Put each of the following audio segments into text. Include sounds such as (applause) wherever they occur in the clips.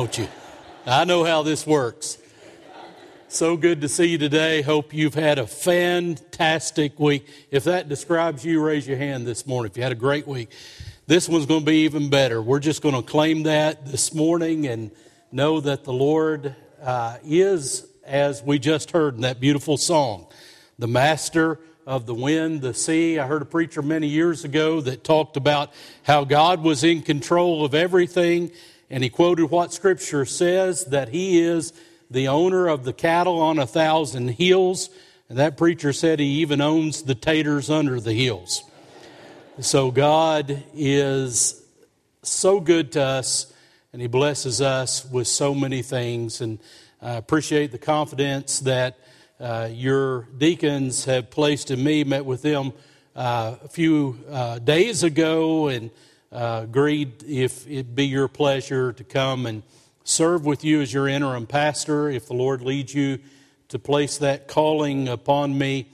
don't you? I know how this works. So good to see you today. Hope you've had a fantastic week. If that describes you, raise your hand this morning if you had a great week. This one's going to be even better. We're just going to claim that this morning and know that the Lord uh, is, as we just heard in that beautiful song, the master of the wind, the sea. I heard a preacher many years ago that talked about how God was in control of everything and he quoted what Scripture says that he is the owner of the cattle on a thousand hills. And that preacher said he even owns the taters under the hills. So God is so good to us, and He blesses us with so many things. And I appreciate the confidence that uh, your deacons have placed in me. Met with them uh, a few uh, days ago, and uh, agreed if it be your pleasure to come and serve with you as your interim pastor. If the Lord leads you to place that calling upon me,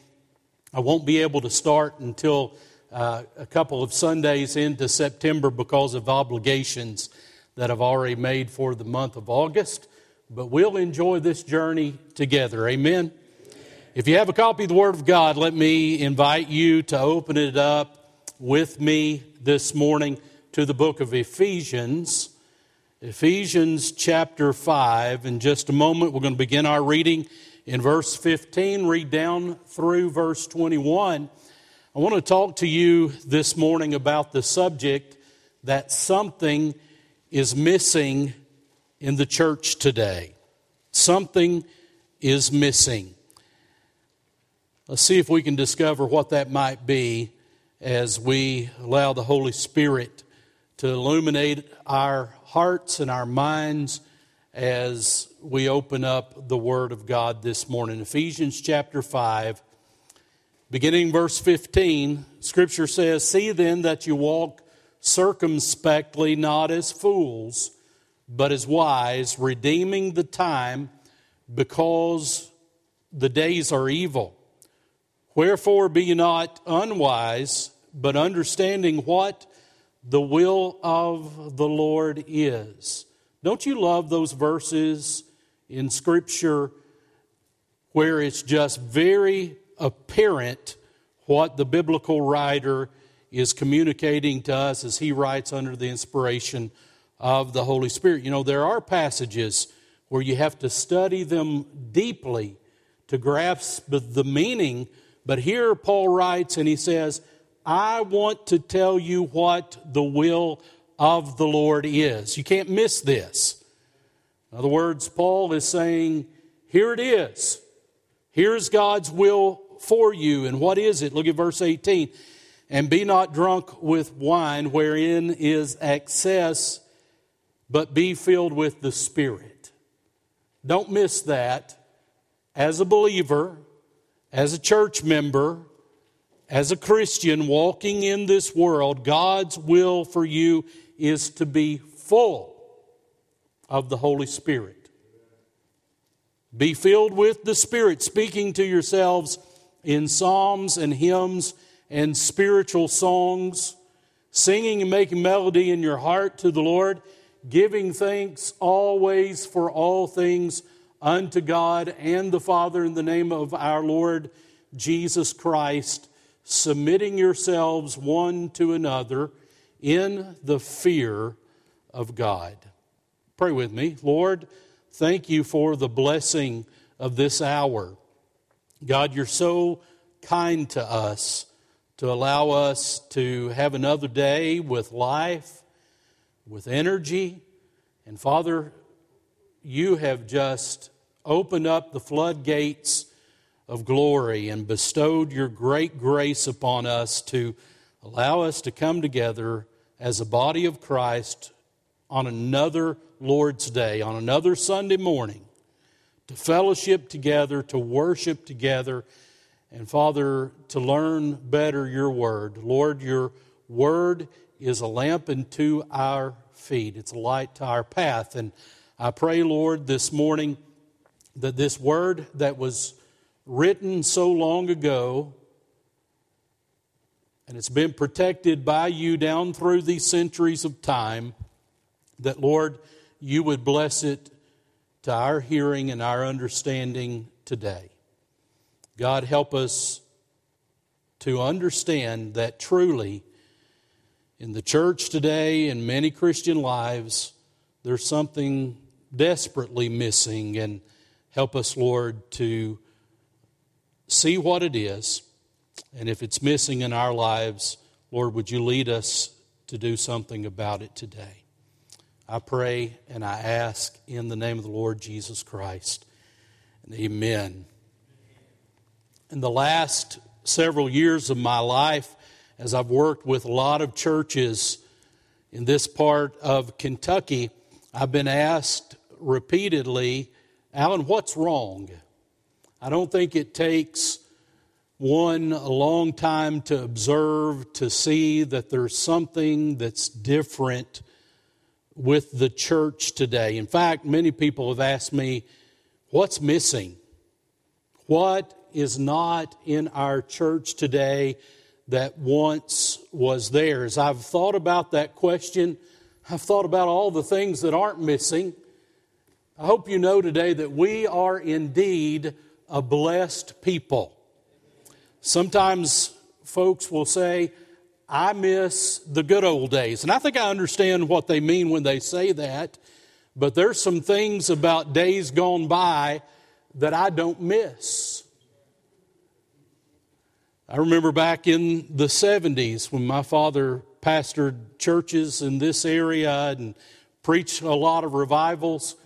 I won't be able to start until uh, a couple of Sundays into September because of obligations that I've already made for the month of August. But we'll enjoy this journey together. Amen. If you have a copy of the Word of God, let me invite you to open it up with me this morning to the book of Ephesians. Ephesians chapter 5. In just a moment, we're going to begin our reading in verse 15, read down through verse 21. I want to talk to you this morning about the subject that something is missing in the church today. Something is missing. Let's see if we can discover what that might be as we allow the Holy Spirit to illuminate our hearts and our minds as we open up the Word of God this morning. Ephesians chapter 5, beginning verse 15, Scripture says, See then that you walk circumspectly, not as fools, but as wise, redeeming the time because the days are evil. Wherefore be ye not unwise but understanding what the will of the Lord is. Don't you love those verses in Scripture where it's just very apparent what the biblical writer is communicating to us as he writes under the inspiration of the Holy Spirit? You know, there are passages where you have to study them deeply to grasp the meaning, but here Paul writes and he says, I want to tell you what the will of the Lord is. You can't miss this. In other words, Paul is saying, here it is. Here's God's will for you. And what is it? Look at verse 18. And be not drunk with wine wherein is excess, but be filled with the Spirit. Don't miss that. As a believer, as a church member, as a Christian walking in this world, God's will for you is to be full of the Holy Spirit. Be filled with the Spirit, speaking to yourselves in psalms and hymns and spiritual songs, singing and making melody in your heart to the Lord, giving thanks always for all things unto God and the Father in the name of our Lord Jesus Christ submitting yourselves one to another in the fear of God. Pray with me. Lord, thank you for the blessing of this hour. God, you're so kind to us to allow us to have another day with life, with energy. And Father, you have just opened up the floodgates of glory and bestowed your great grace upon us to allow us to come together as a body of Christ on another Lord's Day, on another Sunday morning, to fellowship together, to worship together, and Father, to learn better your word. Lord, your word is a lamp unto our feet, it's a light to our path. And I pray, Lord, this morning that this word that was written so long ago, and it's been protected by you down through these centuries of time, that, Lord, you would bless it to our hearing and our understanding today. God, help us to understand that truly in the church today, in many Christian lives, there's something desperately missing. And help us, Lord, to see what it is. And if it's missing in our lives, Lord, would you lead us to do something about it today? I pray and I ask in the name of the Lord Jesus Christ. And amen. In the last several years of my life, as I've worked with a lot of churches in this part of Kentucky, I've been asked repeatedly, Alan, what's wrong? I don't think it takes one a long time to observe, to see that there's something that's different with the church today. In fact, many people have asked me, what's missing? What is not in our church today that once was there? As I've thought about that question, I've thought about all the things that aren't missing. I hope you know today that we are indeed a blessed people. Sometimes folks will say, I miss the good old days. And I think I understand what they mean when they say that, but there's some things about days gone by that I don't miss. I remember back in the 70s when my father pastored churches in this area and preached a lot of revivals.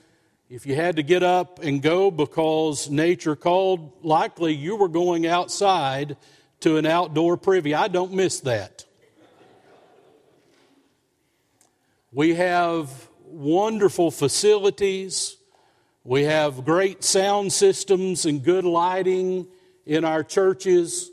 If you had to get up and go because nature called, likely you were going outside to an outdoor privy. I don't miss that. We have wonderful facilities. We have great sound systems and good lighting in our churches.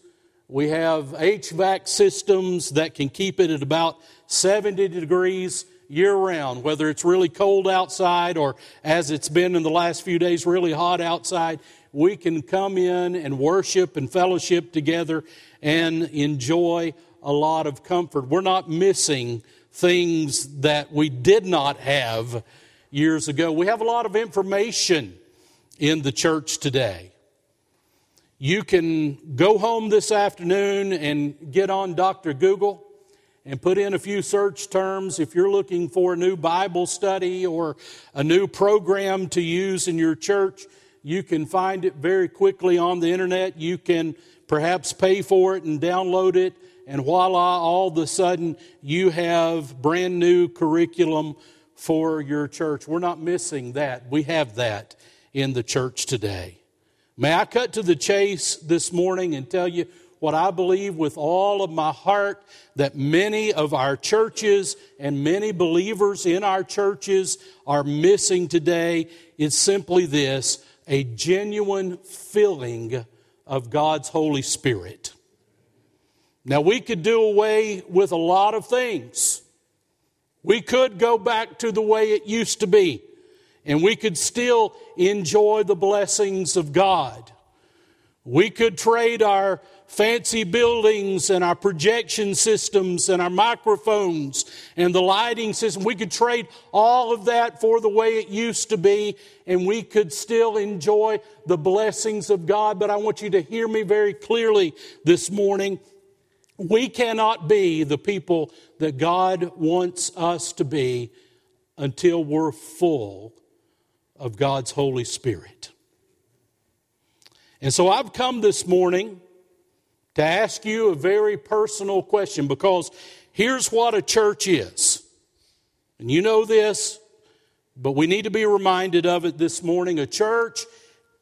We have HVAC systems that can keep it at about 70 degrees year round, whether it's really cold outside or as it's been in the last few days, really hot outside. We can come in and worship and fellowship together and enjoy a lot of comfort. We're not missing things that we did not have years ago. We have a lot of information in the church today. You can go home this afternoon and get on Dr. Google and put in a few search terms if you're looking for a new Bible study or a new program to use in your church. You can find it very quickly on the internet. You can perhaps pay for it and download it and voila, all of a sudden you have brand new curriculum for your church. We're not missing that. We have that in the church today. May I cut to the chase this morning and tell you what I believe with all of my heart that many of our churches and many believers in our churches are missing today is simply this a genuine filling of God's Holy Spirit. Now, we could do away with a lot of things. We could go back to the way it used to be, and we could still enjoy the blessings of God. We could trade our fancy buildings and our projection systems and our microphones and the lighting system. We could trade all of that for the way it used to be, and we could still enjoy the blessings of God. But I want you to hear me very clearly this morning. We cannot be the people that God wants us to be until we're full of God's Holy Spirit. And so I've come this morning to ask you a very personal question because here's what a church is. And you know this, but we need to be reminded of it this morning. A church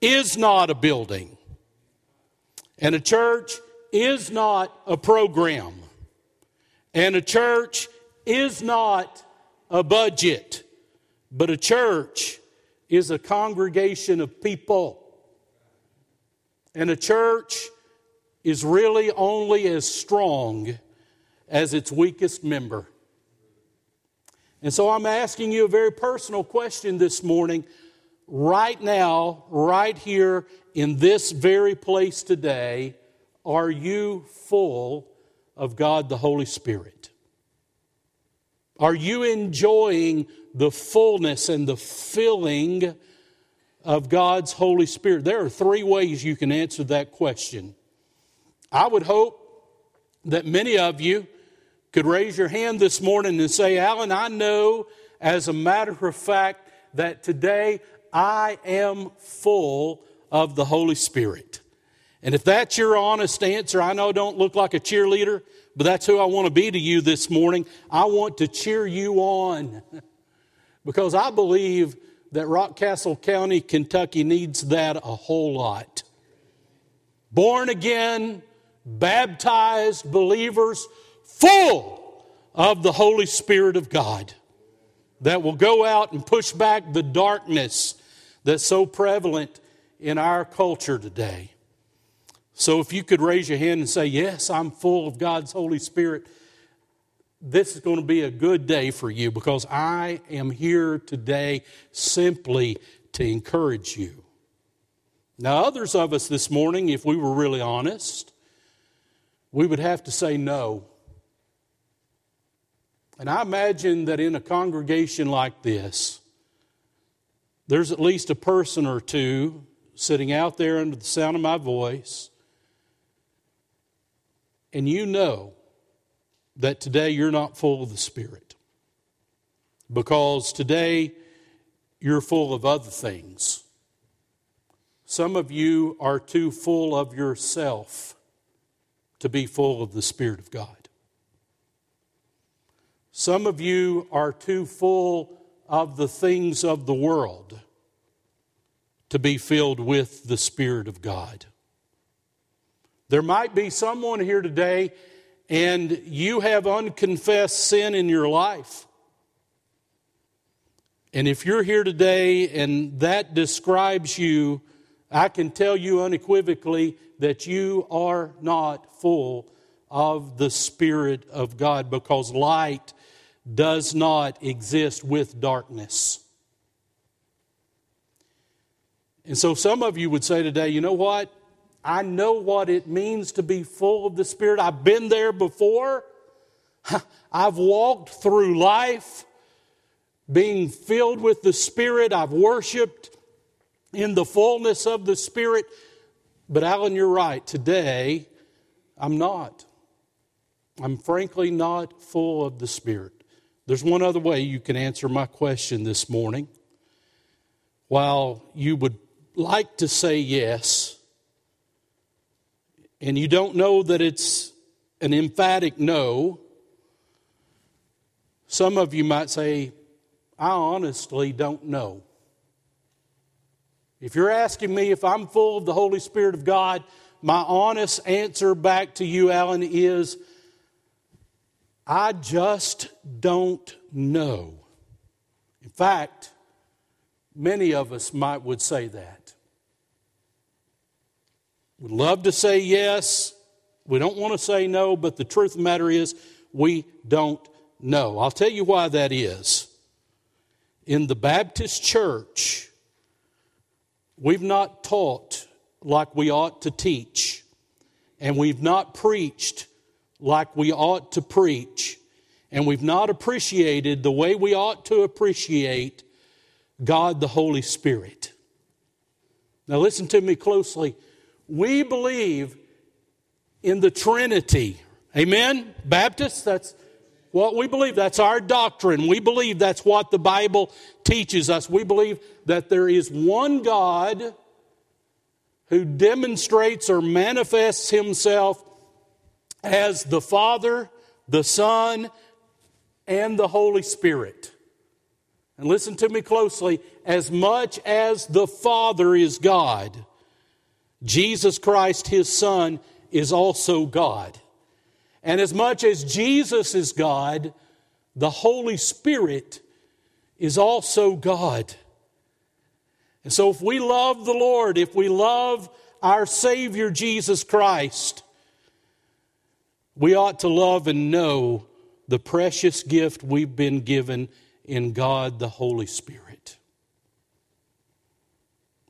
is not a building, and a church is not a program, and a church is not a budget, but a church is a congregation of people. And a church is really only as strong as its weakest member. And so I'm asking you a very personal question this morning, right now, right here in this very place today. Are you full of God the Holy Spirit? Are you enjoying the fullness and the filling of God's Holy Spirit? There are three ways you can answer that question. I would hope that many of you could raise your hand this morning and say, Alan, I know as a matter of fact that today I am full of the Holy Spirit. And if that's your honest answer, I know I don't look like a cheerleader, but that's who I want to be to you this morning. I want to cheer you on (laughs) because I believe that Rockcastle County, Kentucky needs that a whole lot. Born again, baptized believers, full of the Holy Spirit of God that will go out and push back the darkness that's so prevalent in our culture today. So, if you could raise your hand and say, Yes, I'm full of God's Holy Spirit, this is going to be a good day for you because I am here today simply to encourage you. Now, others of us this morning, if we were really honest, we would have to say no. And I imagine that in a congregation like this, there's at least a person or two sitting out there under the sound of my voice, and you know that today you're not full of the Spirit. Because today you're full of other things. Some of you are too full of yourself to be full of the Spirit of God. Some of you are too full of the things of the world to be filled with the Spirit of God. There might be someone here today and you have unconfessed sin in your life. And if you're here today and that describes you, I can tell you unequivocally that you are not full of the Spirit of God because light does not exist with darkness. And so some of you would say today, you know what? I know what it means to be full of the Spirit. I've been there before. (laughs) I've walked through life being filled with the Spirit. I've worshiped in the fullness of the Spirit. But Alan, you're right. Today, I'm not. I'm frankly not full of the Spirit. There's one other way you can answer my question this morning. While you would like to say yes, and you don't know that it's an emphatic no, some of you might say, I honestly don't know. If you're asking me if I'm full of the Holy Spirit of God, my honest answer back to you, Alan, is I just don't know. In fact, many of us might would say that. We'd love to say yes. We don't want to say no, but the truth of the matter is we don't know. I'll tell you why that is. In the Baptist church, we've not taught like we ought to teach, and we've not preached like we ought to preach, and we've not appreciated the way we ought to appreciate God the Holy Spirit. Now, listen to me closely. We believe in the Trinity. Amen? Baptists, that's what we believe. That's our doctrine. We believe that's what the Bible teaches us. We believe that there is one God who demonstrates or manifests himself as the Father, the Son, and the Holy Spirit. And listen to me closely as much as the Father is God, Jesus Christ, his Son, is also God. And as much as Jesus is God, the Holy Spirit is also God. And so, if we love the Lord, if we love our Savior Jesus Christ, we ought to love and know the precious gift we've been given in God the Holy Spirit.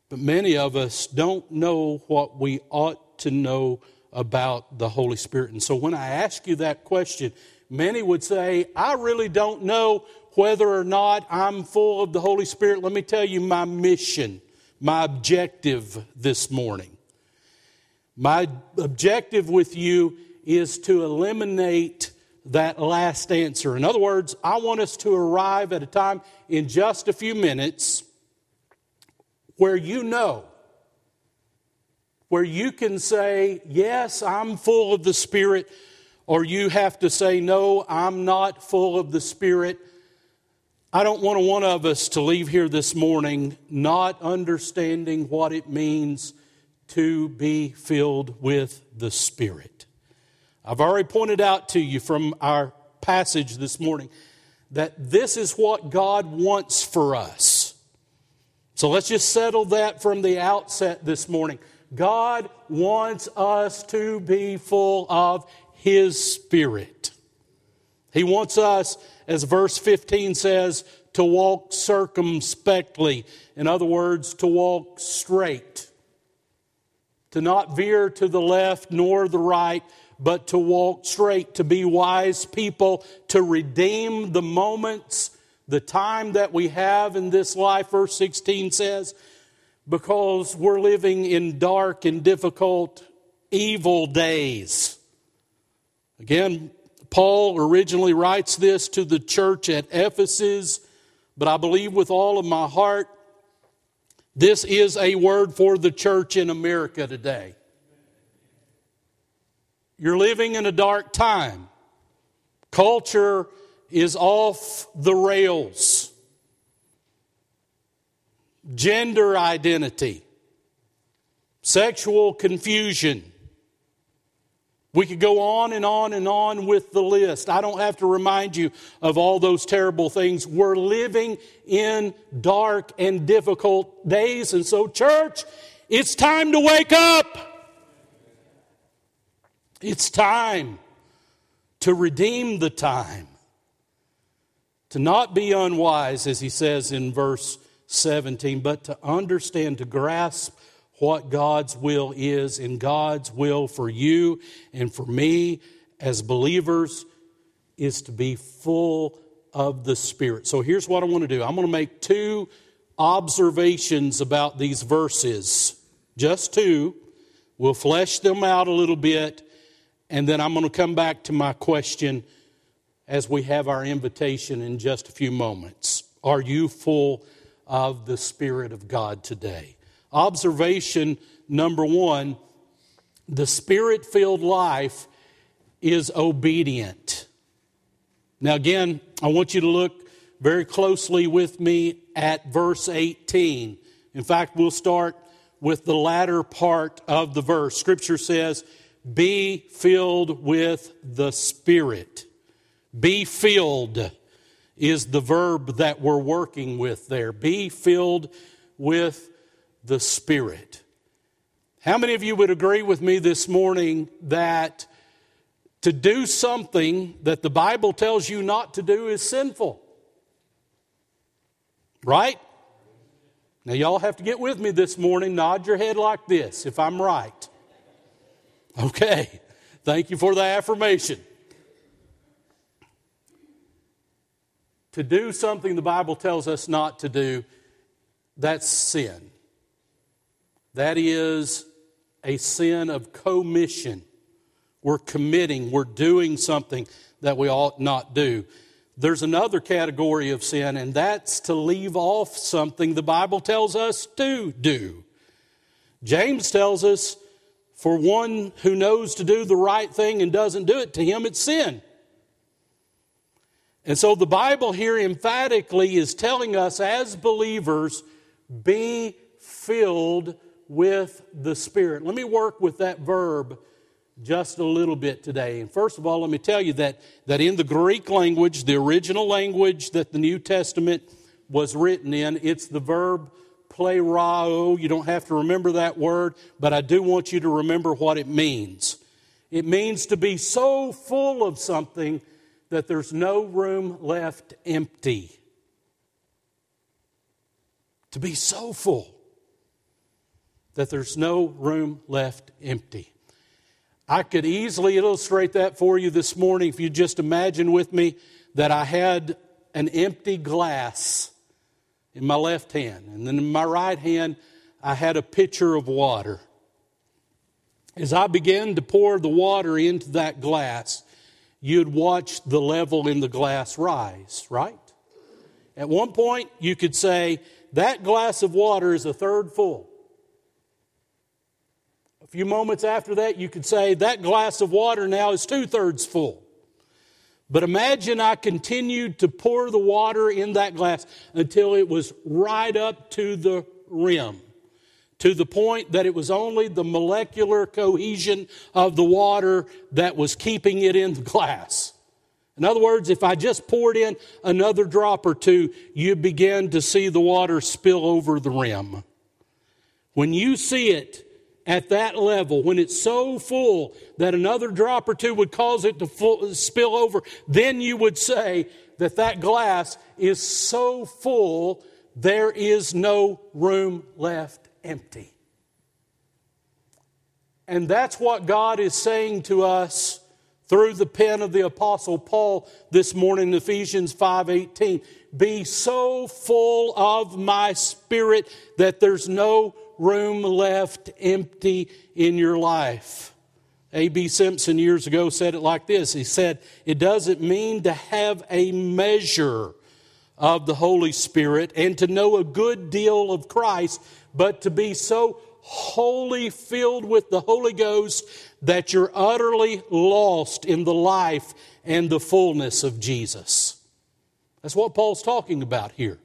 But many of us don't know what we ought to know about the Holy Spirit. And so when I ask you that question, Many would say, I really don't know whether or not I'm full of the Holy Spirit. Let me tell you my mission, my objective this morning. My objective with you is to eliminate that last answer. In other words, I want us to arrive at a time in just a few minutes where you know, where you can say, Yes, I'm full of the Spirit, or you have to say, No, I'm not full of the Spirit. I don't want one of us to leave here this morning not understanding what it means to be filled with the Spirit. I've already pointed out to you from our passage this morning that this is what God wants for us. So let's just settle that from the outset this morning. God wants us to be full of His Spirit. He wants us, as verse 15 says, to walk circumspectly. In other words, to walk straight. To not veer to the left nor the right, but to walk straight, to be wise people, to redeem the moments, the time that we have in this life, verse 16 says, because we're living in dark and difficult, evil days. Again, Paul originally writes this to the church at Ephesus, but I believe with all of my heart, this is a word for the church in America today. You're living in a dark time. Culture is off the rails. Gender identity, sexual confusion. We could go on and on and on with the list. I don't have to remind you of all those terrible things. We're living in dark and difficult days. And so, church, it's time to wake up. It's time to redeem the time, to not be unwise, as he says in verse 17, but to understand, to grasp what God's will is, and God's will for you and for me as believers is to be full of the Spirit. So here's what I want to do I'm going to make two observations about these verses, just two. We'll flesh them out a little bit and then I'm going to come back to my question as we have our invitation in just a few moments. Are you full of the Spirit of God today? Observation number one the Spirit filled life is obedient. Now, again, I want you to look very closely with me at verse 18. In fact, we'll start with the latter part of the verse. Scripture says, be filled with the Spirit. Be filled is the verb that we're working with there. Be filled with the Spirit. How many of you would agree with me this morning that to do something that the Bible tells you not to do is sinful? Right? Now, y'all have to get with me this morning. Nod your head like this if I'm right. Okay, thank you for the affirmation. To do something the Bible tells us not to do, that's sin. That is a sin of commission. We're committing, we're doing something that we ought not do. There's another category of sin, and that's to leave off something the Bible tells us to do. James tells us for one who knows to do the right thing and doesn't do it, to him it's sin. And so the Bible here emphatically is telling us as believers, be filled with the Spirit. Let me work with that verb just a little bit today. And first of all, let me tell you that, that in the Greek language, the original language that the New Testament was written in, it's the verb plerao. You don't have to remember that word, but I do want you to remember what it means. It means to be so full of something that there's no room left empty. To be so full that there's no room left empty. I could easily illustrate that for you this morning if you just imagine with me that I had an empty glass in my left hand, and then in my right hand, I had a pitcher of water. As I began to pour the water into that glass, you'd watch the level in the glass rise, right? At one point, you could say, that glass of water is a third full. A few moments after that, you could say, that glass of water now is two thirds full. But imagine I continued to pour the water in that glass until it was right up to the rim, to the point that it was only the molecular cohesion of the water that was keeping it in the glass. In other words, if I just poured in another drop or two, you begin to see the water spill over the rim. When you see it at that level, when it's so full that another drop or two would cause it to full, spill over, then you would say that that glass is so full there is no room left empty. And that's what God is saying to us through the pen of the apostle Paul this morning in Ephesians 5:18 be so full of my spirit that there's no room left empty in your life. A.B. Simpson years ago said it like this. He said, It doesn't mean to have a measure of the Holy Spirit and to know a good deal of Christ, but to be so wholly filled with the Holy Ghost that you're utterly lost in the life and the fullness of Jesus. That's what Paul's talking about here.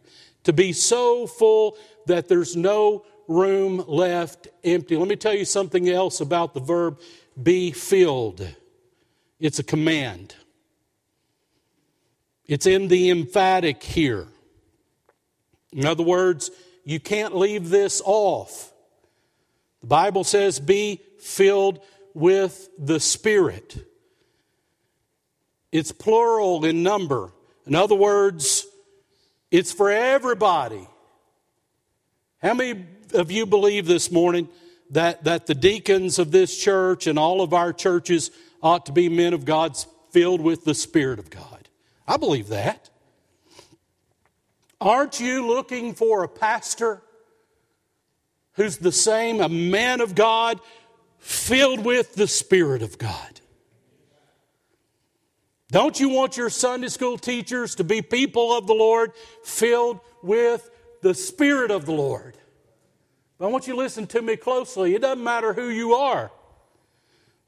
To be so full that there's no room left empty. Let me tell you something else about the verb be filled. It's a command. It's in the emphatic here. In other words, you can't leave this off. The Bible says, be filled with the Spirit. It's plural in number. In other words, it's for everybody. How many of you believe this morning that, that the deacons of this church and all of our churches ought to be men of God filled with the Spirit of God? I believe that. Aren't you looking for a pastor who's the same, a man of God, filled with the Spirit of God. Don't you want your Sunday school teachers to be people of the Lord, filled with the Spirit of the Lord? I want you to listen to me closely. It doesn't matter who you are.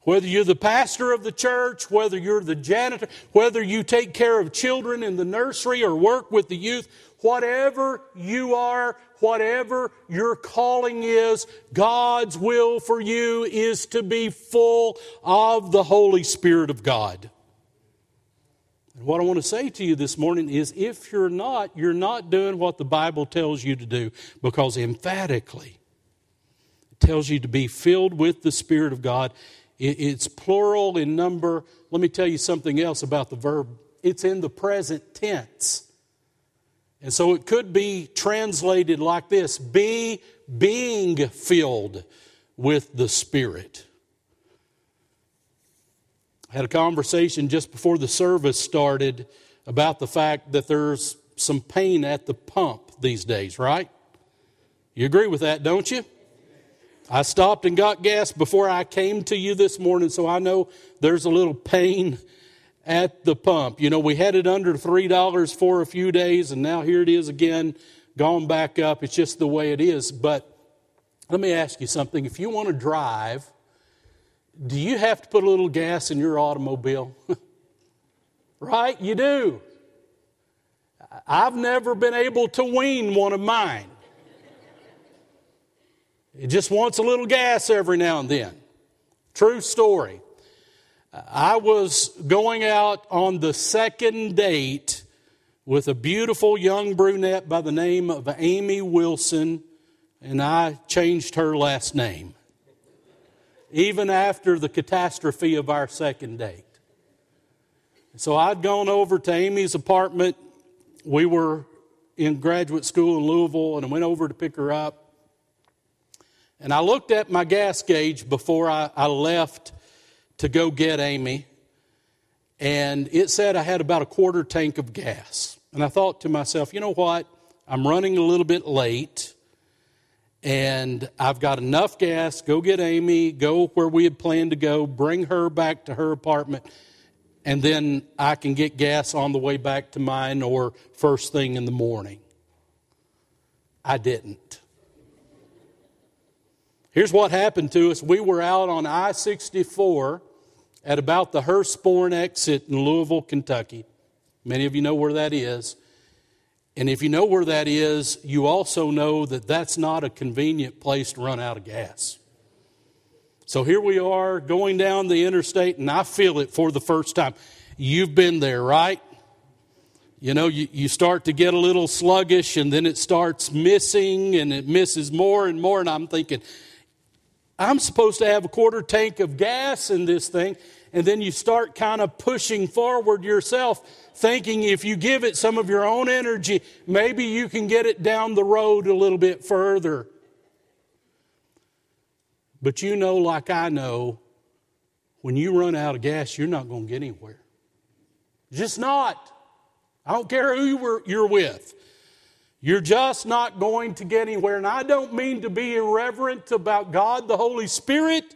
Whether you're the pastor of the church, whether you're the janitor, whether you take care of children in the nursery or work with the youth, whatever you are, whatever your calling is, God's will for you is to be full of the Holy Spirit of God. And what I want to say to you this morning is if you're not, you're not doing what the Bible tells you to do because emphatically it tells you to be filled with the Spirit of God. It's plural in number. Let me tell you something else about the verb. It's in the present tense. And so it could be translated like this be being filled with the Spirit. I had a conversation just before the service started about the fact that there's some pain at the pump these days, right? You agree with that, don't you? I stopped and got gas before I came to you this morning, so I know there's a little pain at the pump. You know, we had it under $3 for a few days, and now here it is again, gone back up. It's just the way it is. But let me ask you something. If you want to drive, do you have to put a little gas in your automobile? (laughs) right? You do. I've never been able to wean one of mine. It just wants a little gas every now and then. True story. I was going out on the second date with a beautiful young brunette by the name of Amy Wilson, and I changed her last name, even after the catastrophe of our second date. So I'd gone over to Amy's apartment. We were in graduate school in Louisville, and I went over to pick her up. And I looked at my gas gauge before I, I left to go get Amy, and it said I had about a quarter tank of gas. And I thought to myself, you know what? I'm running a little bit late, and I've got enough gas. Go get Amy, go where we had planned to go, bring her back to her apartment, and then I can get gas on the way back to mine or first thing in the morning. I didn't. Here's what happened to us. We were out on I 64 at about the Hurstbourne exit in Louisville, Kentucky. Many of you know where that is. And if you know where that is, you also know that that's not a convenient place to run out of gas. So here we are going down the interstate, and I feel it for the first time. You've been there, right? You know, you, you start to get a little sluggish, and then it starts missing, and it misses more and more. And I'm thinking, I'm supposed to have a quarter tank of gas in this thing. And then you start kind of pushing forward yourself, thinking if you give it some of your own energy, maybe you can get it down the road a little bit further. But you know, like I know, when you run out of gas, you're not going to get anywhere. Just not. I don't care who you're with. You're just not going to get anywhere. And I don't mean to be irreverent about God, the Holy Spirit.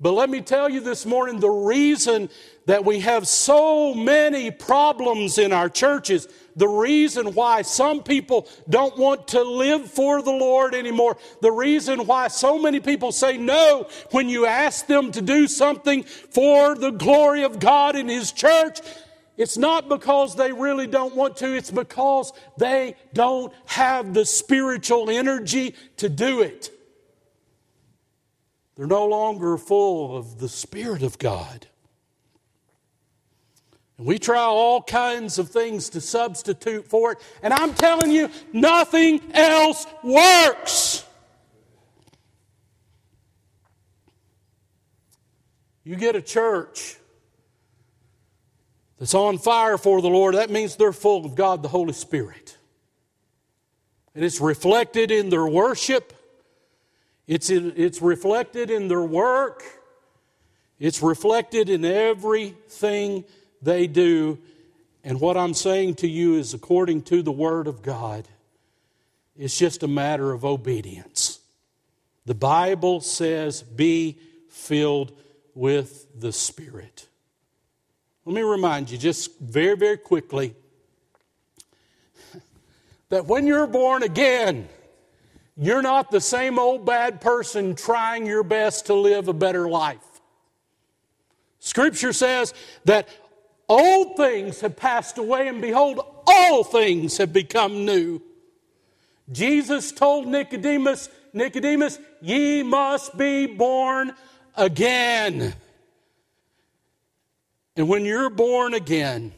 But let me tell you this morning the reason that we have so many problems in our churches, the reason why some people don't want to live for the Lord anymore, the reason why so many people say no when you ask them to do something for the glory of God in His church, it's not because they really don't want to, it's because they don't have the spiritual energy to do it. They're no longer full of the Spirit of God. And we try all kinds of things to substitute for it. And I'm telling you, nothing else works. You get a church that's on fire for the Lord, that means they're full of God the Holy Spirit. And it's reflected in their worship, it's, in, it's reflected in their work, it's reflected in everything they do. And what I'm saying to you is according to the Word of God, it's just a matter of obedience. The Bible says, be filled with the Spirit. Let me remind you just very, very quickly that when you're born again, you're not the same old bad person trying your best to live a better life. Scripture says that old things have passed away, and behold, all things have become new. Jesus told Nicodemus, Nicodemus, ye must be born again. And when you're born again,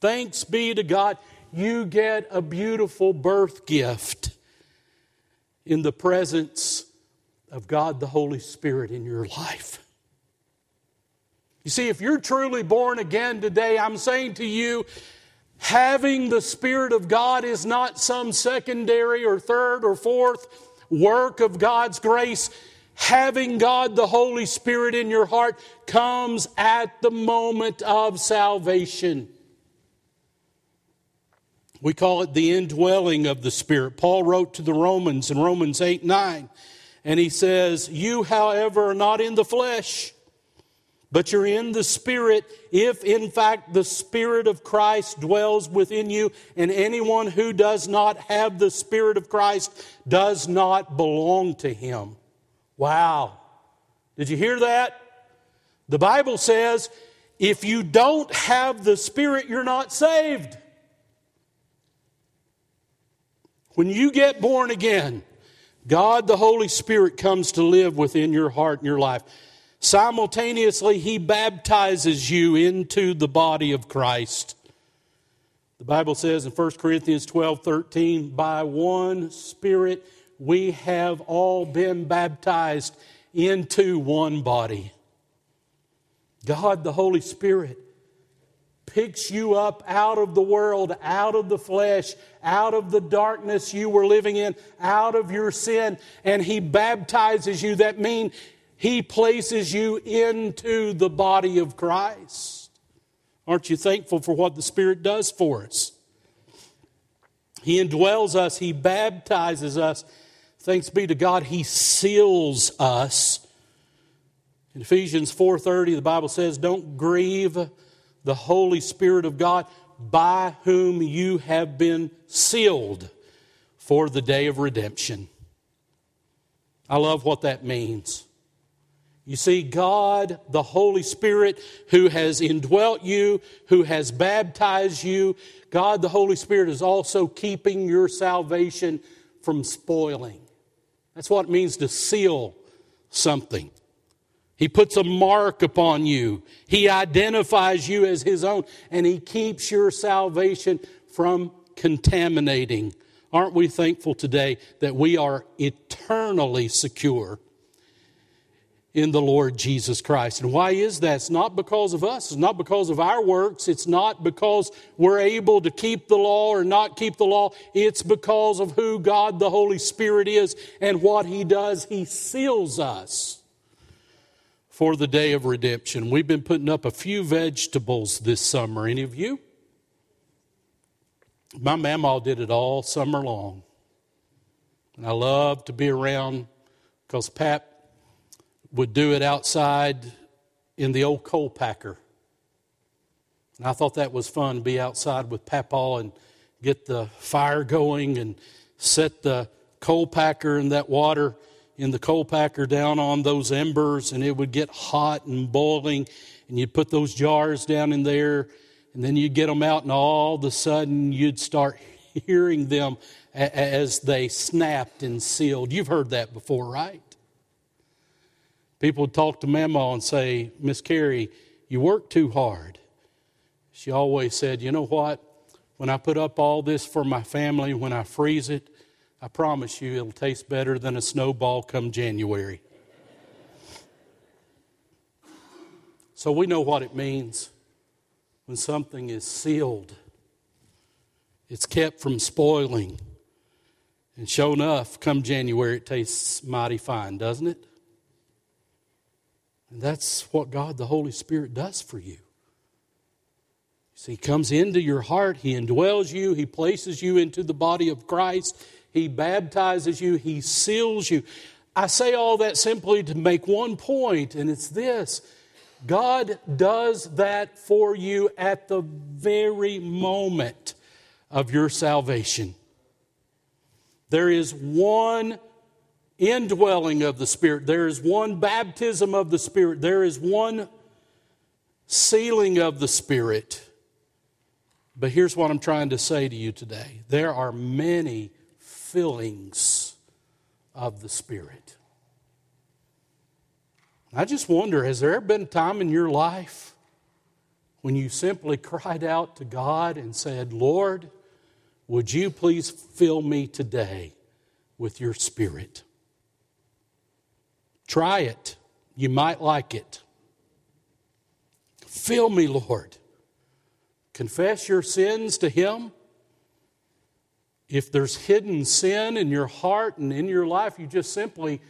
thanks be to God, you get a beautiful birth gift in the presence of God the Holy Spirit in your life. You see, if you're truly born again today, I'm saying to you, having the Spirit of God is not some secondary or third or fourth work of God's grace. Having God the Holy Spirit in your heart comes at the moment of salvation. We call it the indwelling of the Spirit. Paul wrote to the Romans in Romans 8 9, and he says, You, however, are not in the flesh, but you're in the Spirit, if in fact the Spirit of Christ dwells within you, and anyone who does not have the Spirit of Christ does not belong to him. Wow. Did you hear that? The Bible says, if you don't have the Spirit, you're not saved. When you get born again, God the Holy Spirit comes to live within your heart and your life. Simultaneously, He baptizes you into the body of Christ. The Bible says in 1 Corinthians 12 13, by one Spirit we have all been baptized into one body. God the Holy Spirit picks you up out of the world, out of the flesh, out of the darkness you were living in, out of your sin, and He baptizes you. That means He places you into the body of Christ. Aren't you thankful for what the Spirit does for us? He indwells us, He baptizes us. Thanks be to God, He seals us. In Ephesians 4:30 the Bible says, "Don't grieve the Holy Spirit of God, by whom you have been sealed for the day of redemption." I love what that means. You see, God, the Holy Spirit, who has indwelt you, who has baptized you, God, the Holy Spirit, is also keeping your salvation from spoiling. That's what it means to seal something. He puts a mark upon you, He identifies you as His own, and He keeps your salvation from contaminating. Aren't we thankful today that we are eternally secure in the Lord Jesus Christ. And why is that? It's not because of us. It's not because of our works. It's not because we're able to keep the law or not keep the law. It's because of who God the Holy Spirit is and what He does. He seals us for the day of redemption. We've been putting up a few vegetables this summer. Any of you? My mama did it all summer long. And I love to be around because Pat would do it outside in the old cold packer. And I thought that was fun, to be outside with Papaw and get the fire going and set the cold packer and that water in the cold packer down on those embers and it would get hot and boiling and you'd put those jars down in there and then you'd get them out and all of a sudden you'd start (laughs) hearing them as they snapped and sealed. You've heard that before, right? People would talk to Mama and say, Miss Carrie, you work too hard. She always said, You know what? When I put up all this for my family, when I freeze it, I promise you it'll taste better than a snowball come January. So we know what it means when something is sealed, it's kept from spoiling. And sure enough, come January, it tastes mighty fine, doesn't it? And that's what God the Holy Spirit does for you. See, He comes into your heart, He indwells you, He places you into the body of Christ, He baptizes you, He seals you. I say all that simply to make one point, and it's this God does that for you at the very moment of your salvation. There is one indwelling of the Spirit. There is one baptism of the Spirit. There is one sealing of the Spirit. But here's what I'm trying to say to you today there are many fillings of the Spirit. I just wonder has there ever been a time in your life when you simply cried out to God and said, Lord, would you please fill me today with your Spirit? Try it. You might like it. Fill me, Lord. Confess your sins to Him. If there's hidden sin in your heart and in your life, you just simply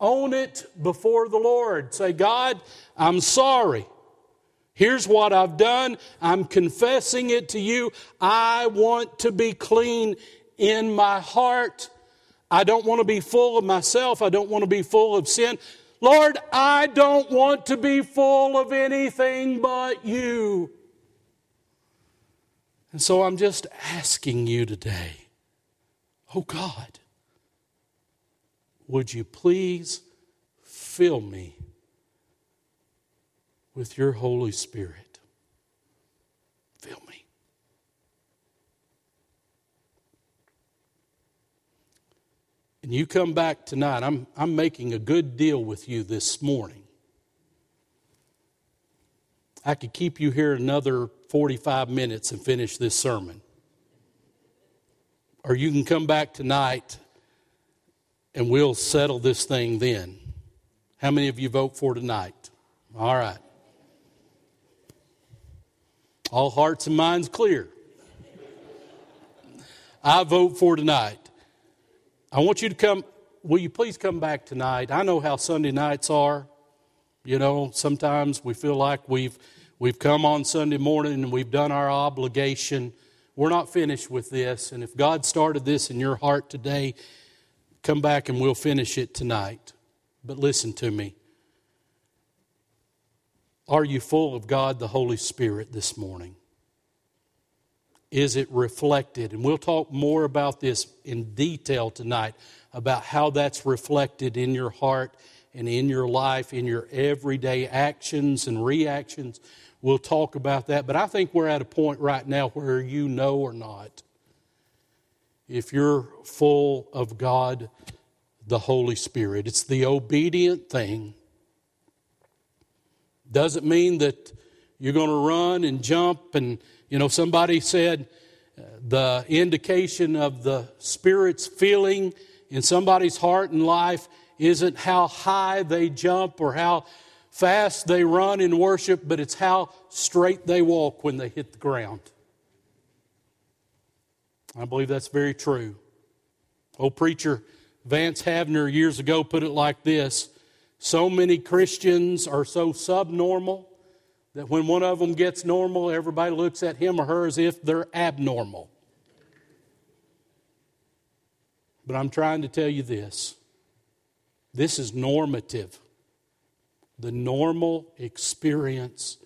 own it before the Lord. Say, God, I'm sorry. Here's what I've done. I'm confessing it to you. I want to be clean in my heart. I don't want to be full of myself. I don't want to be full of sin. Lord, I don't want to be full of anything but you. And so I'm just asking you today, oh God, would you please fill me with your Holy Spirit? Fill me. And you come back tonight, I'm, I'm making a good deal with you this morning. I could keep you here another 45 minutes and finish this sermon. Or you can come back tonight and we'll settle this thing then. How many of you vote for tonight? All right. All hearts and minds clear. I vote for tonight. I want you to come. Will you please come back tonight? I know how Sunday nights are. You know, sometimes we feel like we've we've come on Sunday morning and we've done our obligation. We're not finished with this, and if God started this in your heart today, come back and we'll finish it tonight. But listen to me. Are you full of God the Holy Spirit this morning? Is it reflected? And we'll talk more about this in detail tonight about how that's reflected in your heart and in your life, in your everyday actions and reactions. We'll talk about that. But I think we're at a point right now where you know or not if you're full of God, the Holy Spirit. It's the obedient thing. Doesn't mean that you're going to run and jump. And, you know, somebody said uh, the indication of the Spirit's feeling in somebody's heart and life isn't how high they jump or how fast they run in worship, but it's how straight they walk when they hit the ground. I believe that's very true. Old preacher Vance Havner years ago put it like this So many Christians are so subnormal that when one of them gets normal, everybody looks at him or her as if they're abnormal. But I'm trying to tell you this this is normative. The normal experience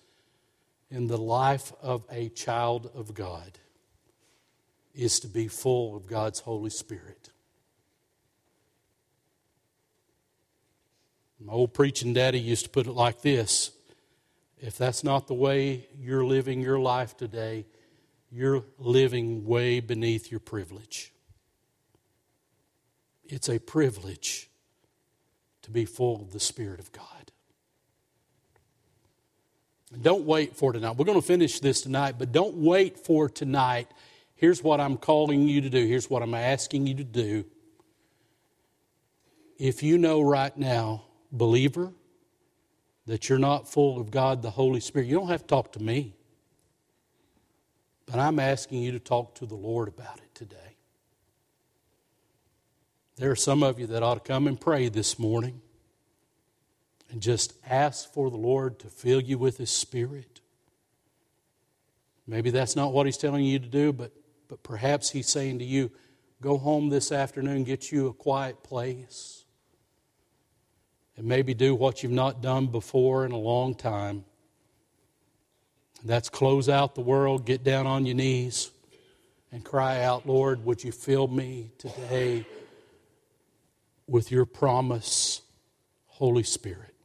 in the life of a child of God is to be full of God's Holy Spirit. My old preaching daddy used to put it like this if that's not the way you're living your life today, you're living way beneath your privilege. It's a privilege to be full of the Spirit of God. Don't wait for tonight. We're going to finish this tonight, but don't wait for tonight. Here's what I'm calling you to do. Here's what I'm asking you to do. If you know right now, believer, that you're not full of God the Holy Spirit, you don't have to talk to me. But I'm asking you to talk to the Lord about it today. There are some of you that ought to come and pray this morning and just ask for the Lord to fill you with His Spirit. Maybe that's not what He's telling you to do, but, but perhaps He's saying to you, go home this afternoon, get you a quiet place, and maybe do what you've not done before in a long time. That's close out the world, get down on your knees, and cry out, Lord, would you fill me today? with your promise, Holy Spirit.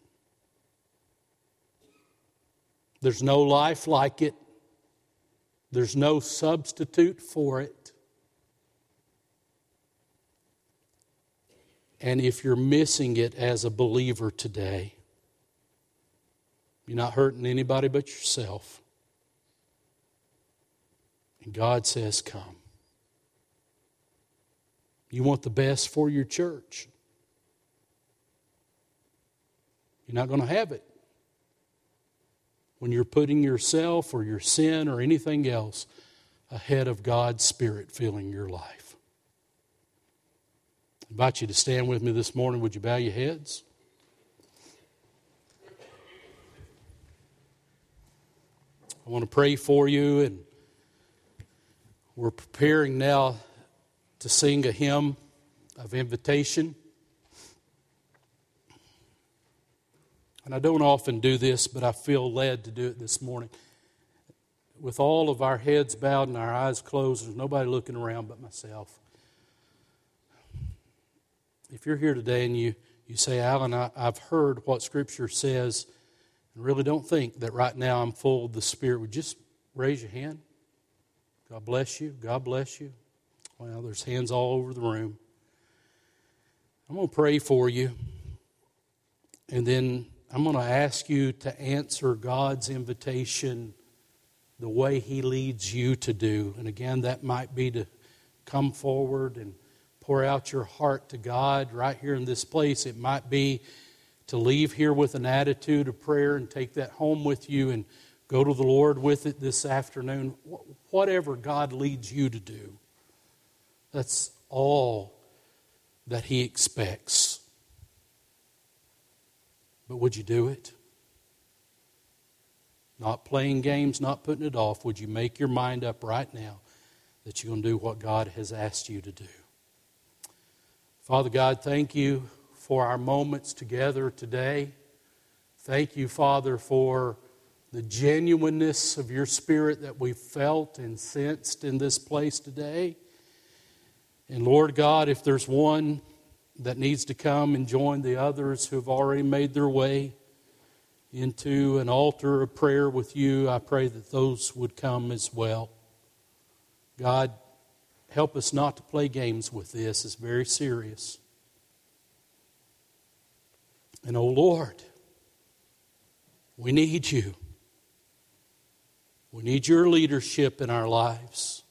There's no life like it, there's no substitute for it. And if you're missing it as a believer today, you're not hurting anybody but yourself. And God says, Come. You want the best for your church. You're not going to have it when you're putting yourself or your sin or anything else ahead of God's Spirit filling your life. I invite you to stand with me this morning. Would you bow your heads? I want to pray for you, and we're preparing now to sing a hymn of invitation. And I don't often do this, but I feel led to do it this morning. With all of our heads bowed and our eyes closed, there's nobody looking around but myself. If you're here today and you, you say, Alan, I, I've heard what Scripture says and really don't think that right now I'm full of the Spirit, would just raise your hand? God bless you. God bless you. Well, there's hands all over the room. I'm going to pray for you. And then I'm going to ask you to answer God's invitation the way He leads you to do. And again, that might be to come forward and pour out your heart to God right here in this place. It might be to leave here with an attitude of prayer and take that home with you and go to the Lord with it this afternoon. Whatever God leads you to do, that's all that He expects. But would you do it? not playing games, not putting it off, would you make your mind up right now that you're going to do what God has asked you to do? Father God, thank you for our moments together today. Thank you, Father, for the genuineness of your spirit that we felt and sensed in this place today. And Lord God, if there's one that needs to come and join the others who have already made their way into an altar of prayer with you, I pray that those would come as well. God, help us not to play games with this. It's very serious. And oh Lord, we need you. We need your leadership in our lives.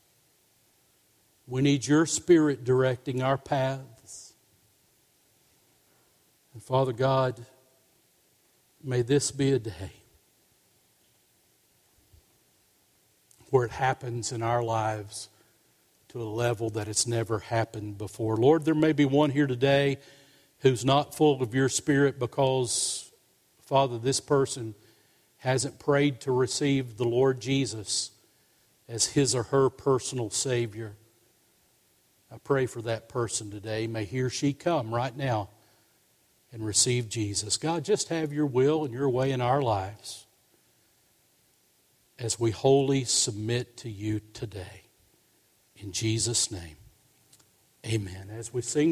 We need your spirit directing our paths. And Father God, may this be a day where it happens in our lives to a level that it's never happened before. Lord, there may be one here today who's not full of your spirit because, Father, this person hasn't prayed to receive the Lord Jesus as his or her personal Savior. I pray for that person today. May he or she come right now and receive Jesus. God, just have your will and your way in our lives as we wholly submit to you today. In Jesus' name, amen. As we sing,